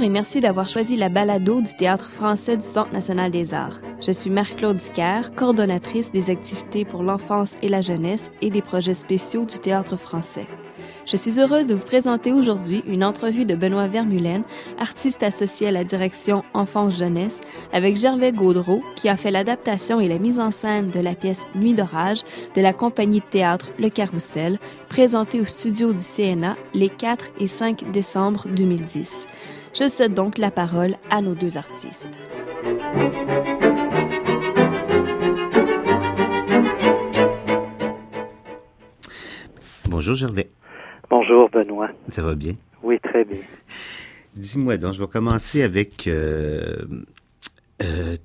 Et merci d'avoir choisi la balado du Théâtre français du Centre national des arts. Je suis Marie-Claude Dicker, coordonnatrice des activités pour l'enfance et la jeunesse et des projets spéciaux du Théâtre français. Je suis heureuse de vous présenter aujourd'hui une entrevue de Benoît Vermulen, artiste associé à la direction Enfance-Jeunesse, avec Gervais Gaudreau, qui a fait l'adaptation et la mise en scène de la pièce Nuit d'orage de la compagnie de théâtre Le Carrousel, présentée au studio du CNA les 4 et 5 décembre 2010. Je cède donc la parole à nos deux artistes. Bonjour Gervais. Bonjour Benoît. Ça va bien? Oui, très bien. Dis-moi donc, je vais commencer avec euh, euh,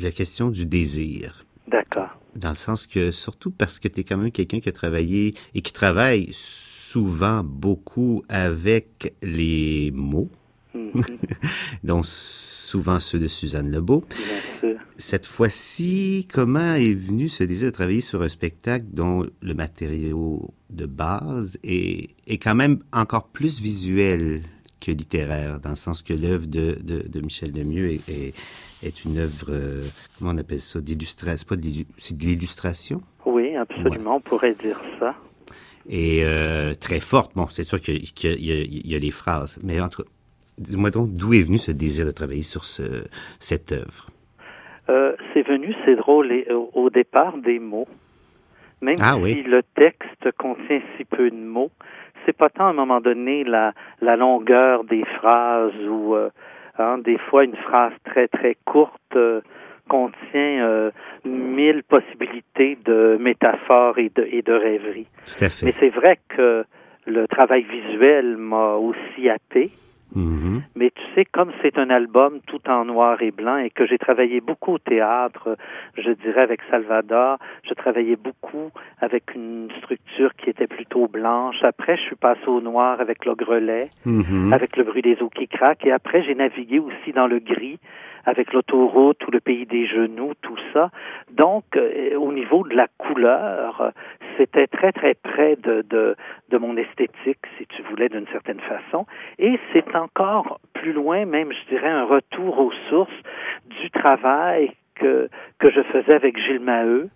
la question du désir. D'accord. Dans le sens que, surtout parce que tu es quand même quelqu'un qui a travaillé et qui travaille souvent beaucoup avec les mots. Mhm. Donc, souvent ceux de Suzanne Lebeau. Bien sûr. Cette fois-ci, comment est venu ce désir de travailler sur un spectacle dont le matériau de base est, est quand même encore plus visuel que littéraire, dans le sens que l'œuvre de, de, de Michel Lemieux est, est, est une œuvre, euh, comment on appelle ça, d'illustration, de c'est de l'illustration, Oui, absolument, on pourrait dire ça. Et euh, très forte. Bon, c'est sûr qu'il y, a- y y les phrases, mais entre dis-moi donc, d'où est venu ce désir de travailler sur ce, cette œuvre? Euh, c'est venu, c'est drôle, et, au, au départ des mots. Même Ah si oui. le texte contient si peu de mots, c'est pas tant à un moment donné la, la longueur des phrases ou euh, hein, des fois une phrase très très courte euh, contient euh, mille possibilités de métaphores et de, et de rêveries. Tout à fait. Mais c'est vrai que le travail visuel m'a aussi hâté. Mhm. Mais tu sais, comme c'est un album tout en noir et blanc et que j'ai travaillé beaucoup au théâtre, je dirais avec Salvador, je travaillais beaucoup avec une structure qui était plutôt blanche. Après, je suis passé au noir avec le grelet, Mhm. avec le bruit des eaux qui craquent. Et après, j'ai navigué aussi dans le gris avec l'autoroute ou le pays des genoux, tout ça. Donc, euh, au niveau de la couleur, c'était très, très près de, de, de mon esthétique, si tu voulais, d'une certaine façon. Et c'est encore plus loin, même, je dirais, un retour aux sources du travail que, que je faisais avec Gilles Maheu.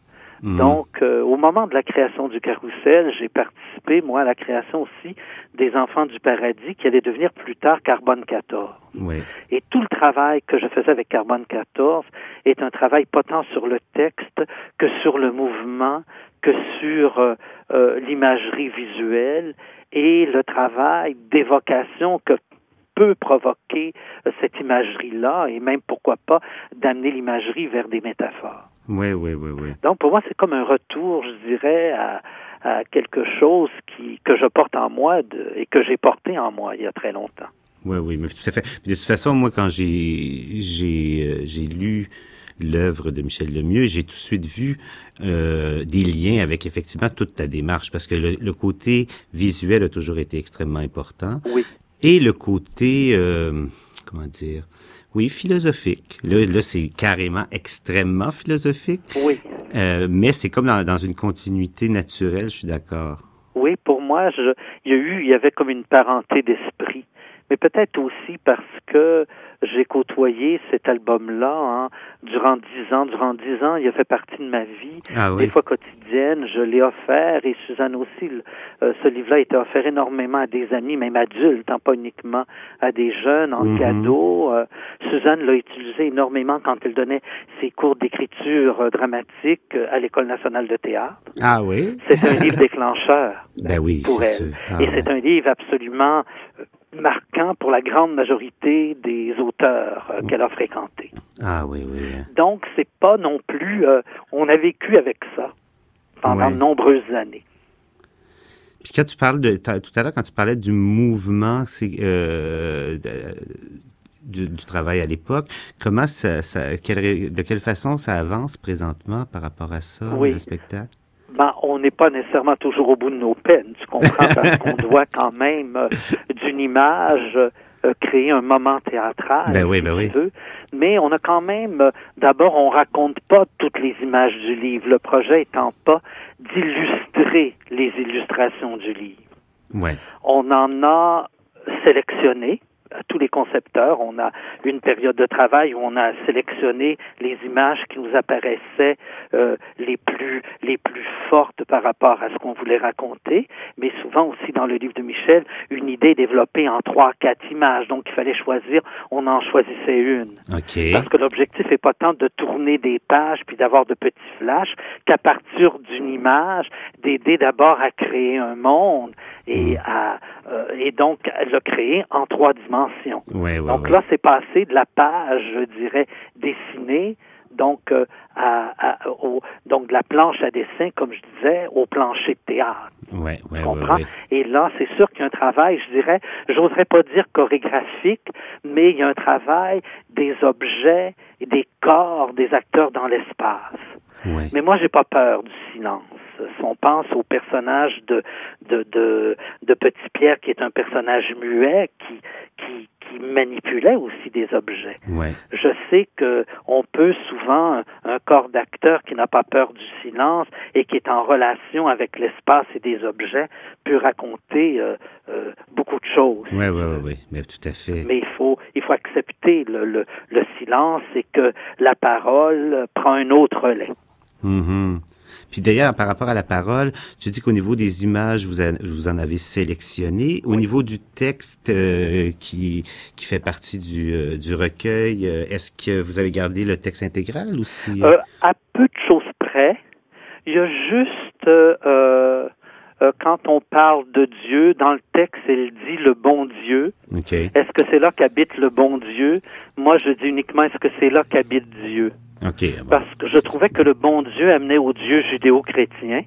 Mhm. Donc, euh, au moment de la création du carrousel, j'ai participé, moi, à la création aussi des Enfants du Paradis, qui allait devenir plus tard Carbone 14. Oui. Et tout le travail que je faisais avec Carbone 14 est un travail pas tant sur le texte que sur le mouvement, que sur euh, euh, l'imagerie visuelle et le travail d'évocation que peut provoquer euh, cette imagerie-là et même, pourquoi pas, d'amener l'imagerie vers des métaphores. Oui, oui, oui, oui. Donc, pour moi, c'est comme un retour, je dirais, à, à quelque chose qui, que je porte en moi de- et que j'ai porté en moi il y a très longtemps. Oui, oui, mais tout à fait. De toute façon, moi, quand j'ai j'ai euh, j'ai lu l'œuvre de Michel Lemieux, j'ai tout de suite vu euh, des liens avec effectivement toute ta démarche, parce que le, le côté visuel a toujours été extrêmement important, Oui. et le côté, euh, comment dire, oui, philosophique. Là, là c'est carrément extrêmement philosophique, Oui. euh, mais c'est comme dans, dans une continuité naturelle, je suis d'accord. Oui, pour moi, je, il y a eu, il y avait comme une parenté d'esprit. Mais peut-être aussi parce que j'ai côtoyé cet album-là hein, durant dix ans. Durant dix ans, il a fait partie de ma vie. Ah Des oui. fois quotidienne, je l'ai offert et Suzanne aussi. euh, ce livre-là a été offert énormément à des amis, même adultes, hein, pas uniquement à des jeunes en Mhm. cadeau. Euh, Suzanne l'a utilisé énormément quand elle donnait ses cours d'écriture euh, dramatique euh, à l'École nationale de théâtre. Ah oui. C'est un livre déclencheur Ben oui, pour c'est elle. sûr. Ah Et ouais. c'est un livre absolument marquant pour la grande majorité des auteurs euh, qu'elle a fréquentés. Ah oui, oui. Donc, c'est pas non plus... euh, on a vécu avec ça pendant de nombreuses années. Puis quand tu parles de tout à l'heure quand tu parlais du mouvement, c'est euh, du, du travail à l'époque, comment ça, ça quelle- de quelle façon ça avance présentement par rapport à ça Oui. le spectacle? Ben, on n'est pas nécessairement toujours au bout de nos peines, tu comprends, parce qu'on doit quand même euh, d'une image euh, créer un moment théâtral, Ben oui, ben oui. Mais on a quand même, euh, d'abord, on raconte pas toutes les images du livre. Le projet étant pas d'illustrer les illustrations du livre. Ouais. On en a sélectionné tous les concepteurs, on a une période de travail où on a sélectionné les images qui nous apparaissaient euh, les plus les plus fortes par rapport à ce qu'on voulait raconter, mais souvent aussi dans le livre de Michel, une idée développée en trois, quatre images. Donc il fallait choisir, on en choisissait une. Parce que l'objectif n'est pas tant de tourner des pages puis d'avoir de petits flashs qu'à partir d'une image, d'aider d'abord à créer un monde et mm. à euh, et donc le créer en trois dimensions. Donc là, c'est passé de la page, je dirais, dessinée donc euh, à, à, au, donc de la planche à dessin, comme je disais, au plancher de théâtre. Ouais, ouais, comprends? Et là, c'est sûr qu'il y a un travail, je dirais, j'oserais pas dire chorégraphique, mais il y a un travail des objets, et des corps des acteurs dans l'espace. Mais moi, j'ai pas peur du silence. Si on pense au personnage de, de, de, de Petit Pierre, qui est un personnage muet, qui, qui, qui manipulait aussi des objets. Je sais que on peut souvent un, corps d'acteur qui n'a pas peur du silence et qui est en relation avec l'espace et des objets peut raconter euh, euh, beaucoup de choses. Oui, oui, oui, mais tout à fait. Mais il faut il faut accepter le, le, le silence et que la parole prend un autre relais. Mm-hmm. Puis d'ailleurs, par rapport à la parole, tu dis qu'au niveau des images, vous, vous en avez sélectionné. Au niveau du texte euh, qui, qui fait partie du, euh, du recueil, euh, est-ce que vous avez gardé le texte intégral aussi? à peu de choses près. Il y a juste quand on parle de Dieu, dans le texte, il dit le bon Dieu. Est-ce que c'est là qu'habite le bon Dieu? Moi, je dis uniquement est-ce que c'est là qu'habite Dieu? Parce que je trouvais que le bon Dieu amenait au Dieu judéo-chrétien.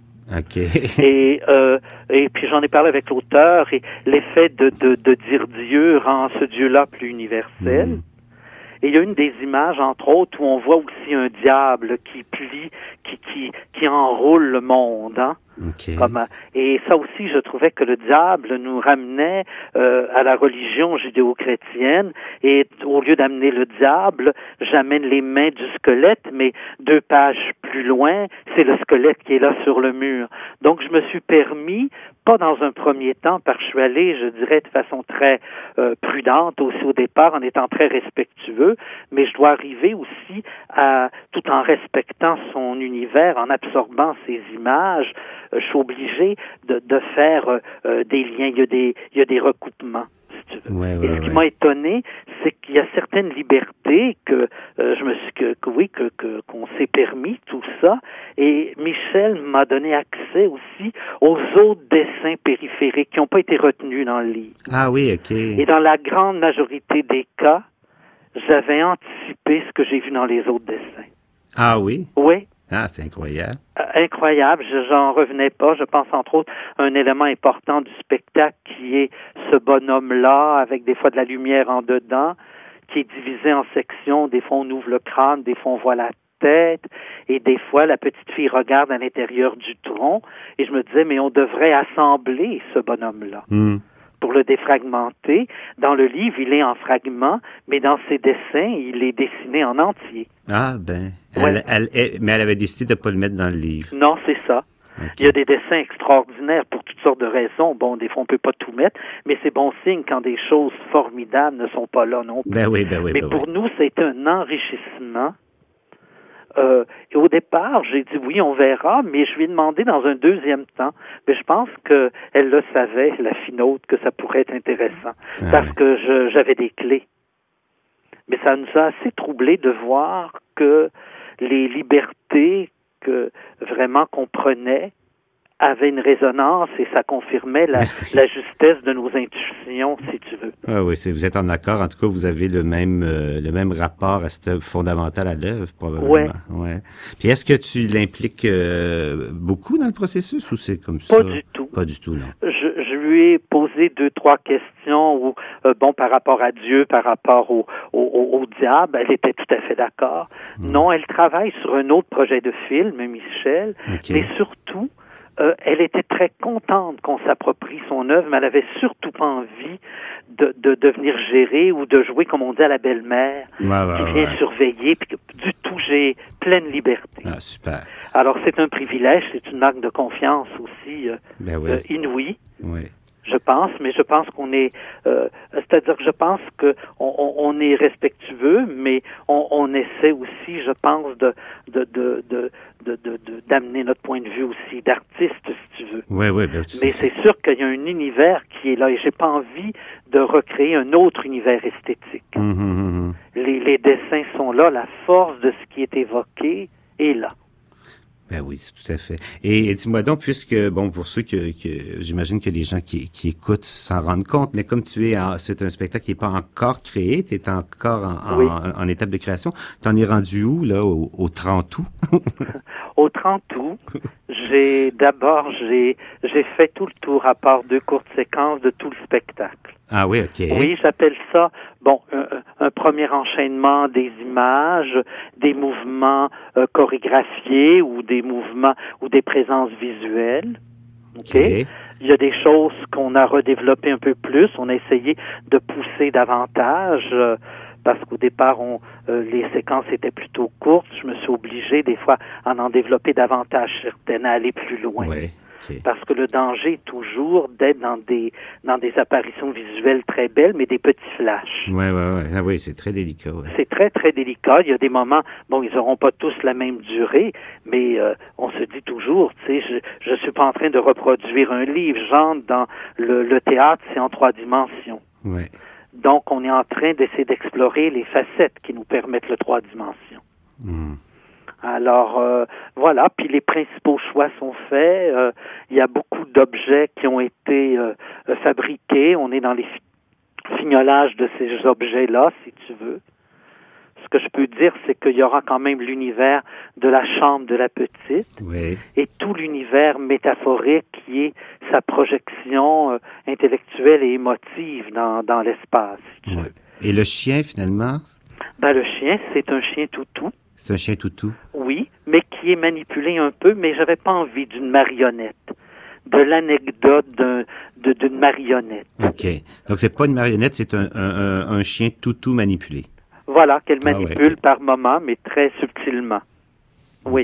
et euh, et puis j'en ai parlé avec l'auteur et l'effet de, de, de, dire Dieu rend ce Dieu-là plus universel. Hmm. Et il y a une des images, entre autres, où on voit aussi un diable qui plie, qui, qui, qui enroule le monde. Hein? Et ça aussi, je trouvais que le diable nous ramenait euh, à la religion judéo-chrétienne. Et au lieu d'amener le diable, j'amène les mains du squelette, mais deux pages plus loin, c'est le squelette qui est là sur le mur. Donc, je me suis permis, pas dans un premier temps, parce que je suis allé, je dirais, de façon très euh, prudente aussi au départ, en étant très respectueux, mais je dois arriver aussi à, tout en respectant son univers, en absorbant ses images, euh, je suis obligé de, de faire euh, euh, des liens. Il y a des, il y a des recoupements. Et ce qui m'a étonné, c'est qu'il y a certaines libertés que je me suis que, oui que qu'on s'est permis tout ça. Et Michel m'a donné accès aussi aux autres dessins périphériques qui n'ont pas été retenus dans le livre. Ah oui, ok. Et dans la grande majorité des cas, j'avais anticipé ce que j'ai vu dans les autres dessins. Ah oui? Oui. Ah, c'est incroyable. Euh, incroyable, j'en revenais pas. Je pense entre autres un élément important du spectacle qui est ce bonhomme-là avec des fois de la lumière en dedans, qui est divisé en sections. Des fois on ouvre le crâne, des fois on voit la tête, et des fois la petite fille regarde à l'intérieur du tronc. Et je me disais, mais on devrait assembler ce bonhomme-là. Hmm pour le défragmenter. Dans le livre, il est en fragments, mais dans ses dessins, il est dessiné en entier. Ah, ben. Elle, mais elle avait décidé de ne pas le mettre dans le livre. Non, c'est ça. Il y a des dessins extraordinaires pour toutes sortes de raisons. Bon, des fois, on peut pas tout mettre, mais c'est bon signe quand des choses formidables ne sont pas là non plus. Ben oui, ben oui, mais ben pour nous, c'est un enrichissement euh, et au départ, j'ai dit oui, on verra, mais je lui ai demandé dans un deuxième temps. Mais je pense qu'elle le savait, la finote, que ça pourrait être intéressant, ah parce que j'avais des clés. Mais ça nous a assez troublé de voir que les libertés que vraiment qu'on prenait avait une résonance et ça confirmait la, la, justesse de nos intuitions, si tu veux. Ah oui, vous êtes en accord. En tout cas, vous avez le même euh, le même rapport à ce fondamental à l'œuvre, probablement. Ouais. ouais. Puis est-ce que tu l'impliques euh, beaucoup dans le processus ou c'est comme ça? Pas du tout. Pas du tout, non. Je, je lui ai posé deux, trois questions ou euh, bon, par rapport à Dieu, par rapport au, au, au diable. Elle était tout à fait d'accord. Hmm. Non, elle travaille sur un autre projet de film, Michel, mais surtout euh, elle était très contente qu'on s'approprie son œuvre, mais elle avait surtout pas envie de, de devenir gérée ou de jouer, comme on dit, à la belle-mère, qui vient surveiller. Puis du tout, j'ai pleine liberté. Ah, super. Alors, c'est un privilège, c'est une marque de confiance aussi euh, ben euh, inouïe. Oui. Je pense, mais je pense qu'on est, euh, c'est-à-dire que je pense que on, on, est respectueux, mais on, on, essaie aussi, je pense, de de de de d'amener notre point de vue aussi d'artiste, si tu veux. Ouais, ouais, bien, mais c'est sûr qu'il y a un univers qui est là, et j'ai pas envie de recréer un autre univers esthétique. Hum, hum, hum, les, les dessins sont là, la force de ce qui est évoqué est là. Ben oui, tout à fait. Et, dis-moi donc, puisque, bon, pour ceux que, que j'imagine que les gens qui, qui écoutent s'en rendent compte, mais comme tu es, c'est un spectacle qui n'est pas encore créé, tu es encore en, en, étape de création, tu en es rendu où, là, au, au 30 août? au 30 août, j'ai, d'abord, j'ai, j'ai fait tout le tour à part deux courtes séquences de tout le spectacle. Ah oui, OK. Oui, j'appelle ça, bon, un, premier enchaînement des images, des mouvements euh, chorégraphiés ou des mouvements ou des présences visuelles. OK. Il y a des choses qu'on a redéveloppées un peu plus. On a essayé de pousser davantage. Euh, parce qu'au départ, on, euh, les séquences étaient plutôt courtes. Je me suis obligé, des fois, à en développer davantage certaines, à aller plus loin. Parce que le danger est toujours d'être dans des dans des apparitions visuelles très belles, mais des petits flashs. Ouais, ouais, ouais. Ah oui, c'est très délicat. C'est très très délicat. Il y a des moments, bon, ils n'auront pas tous la même durée, mais euh, on se dit toujours, tu sais, je je suis pas en train de reproduire un livre. J'entre dans le, le théâtre, c'est en trois dimensions. Ouais. Donc, on est en train d'essayer d'explorer les facettes qui nous permettent le trois dimensions. Hmm. Alors euh, voilà, puis les principaux choix sont faits. Euh, il y a beaucoup d'objets qui ont été euh, fabriqués. On est dans les fignolages de ces objets-là, si tu veux. Ce que je peux dire, c'est qu'il y aura quand même l'univers de la chambre de la petite et tout l'univers métaphorique qui est sa projection intellectuelle et émotive dans, dans l'espace. Et le chien, finalement? Ben, le chien, c'est un chien toutou. C'est un chien toutou? Oui, mais qui est manipulé un peu, mais j'avais pas envie d'une marionnette. De l'anecdote d'une marionnette. OK. Donc, c'est pas une marionnette, c'est un, un, chien toutou manipulé. Voilà, qu'elle ah manipule par moment, mais très subtilement. Oui.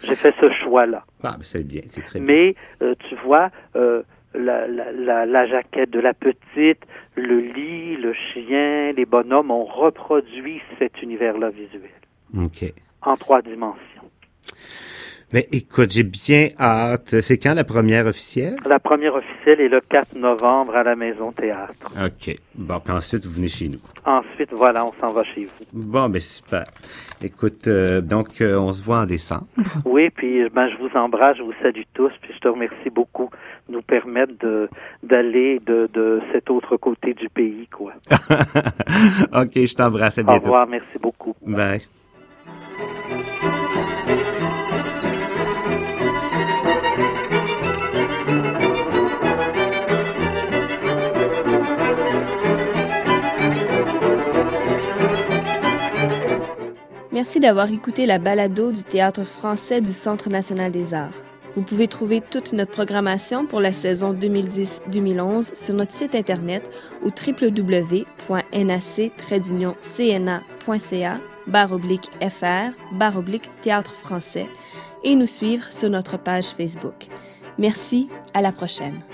J'ai fait ce choix-là. Ah, ben c'est bien, c'est très bien. Mais, euh, tu vois, euh, la, la, la, jaquette de la petite, le lit, le chien, les bonhommes ont reproduit cet univers-là visuel. OK. En trois dimensions. Mais écoute, j'ai bien hâte. C'est quand la première officielle? La première officielle est le 4 novembre à la Maison Théâtre. OK. Bon, puis ensuite, vous venez chez nous. Ensuite, voilà, on s'en va chez vous. Bon, ben super. Écoute, euh, donc, euh, on se voit en décembre. Oui, puis ben, je vous embrasse, je vous salue tous, puis je te remercie beaucoup de nous permettre d'aller de, de cet autre côté du pays, quoi. OK, je t'embrasse. À bientôt. Au revoir, merci beaucoup. Bye. Merci d'avoir écouté la balado du Théâtre français du Centre national des arts. Vous pouvez trouver toute notre programmation pour la saison 2010-2011 sur notre site internet au www.nac-cna.ca oblique fr oblique théâtre français et nous suivre sur notre page Facebook. Merci, à la prochaine.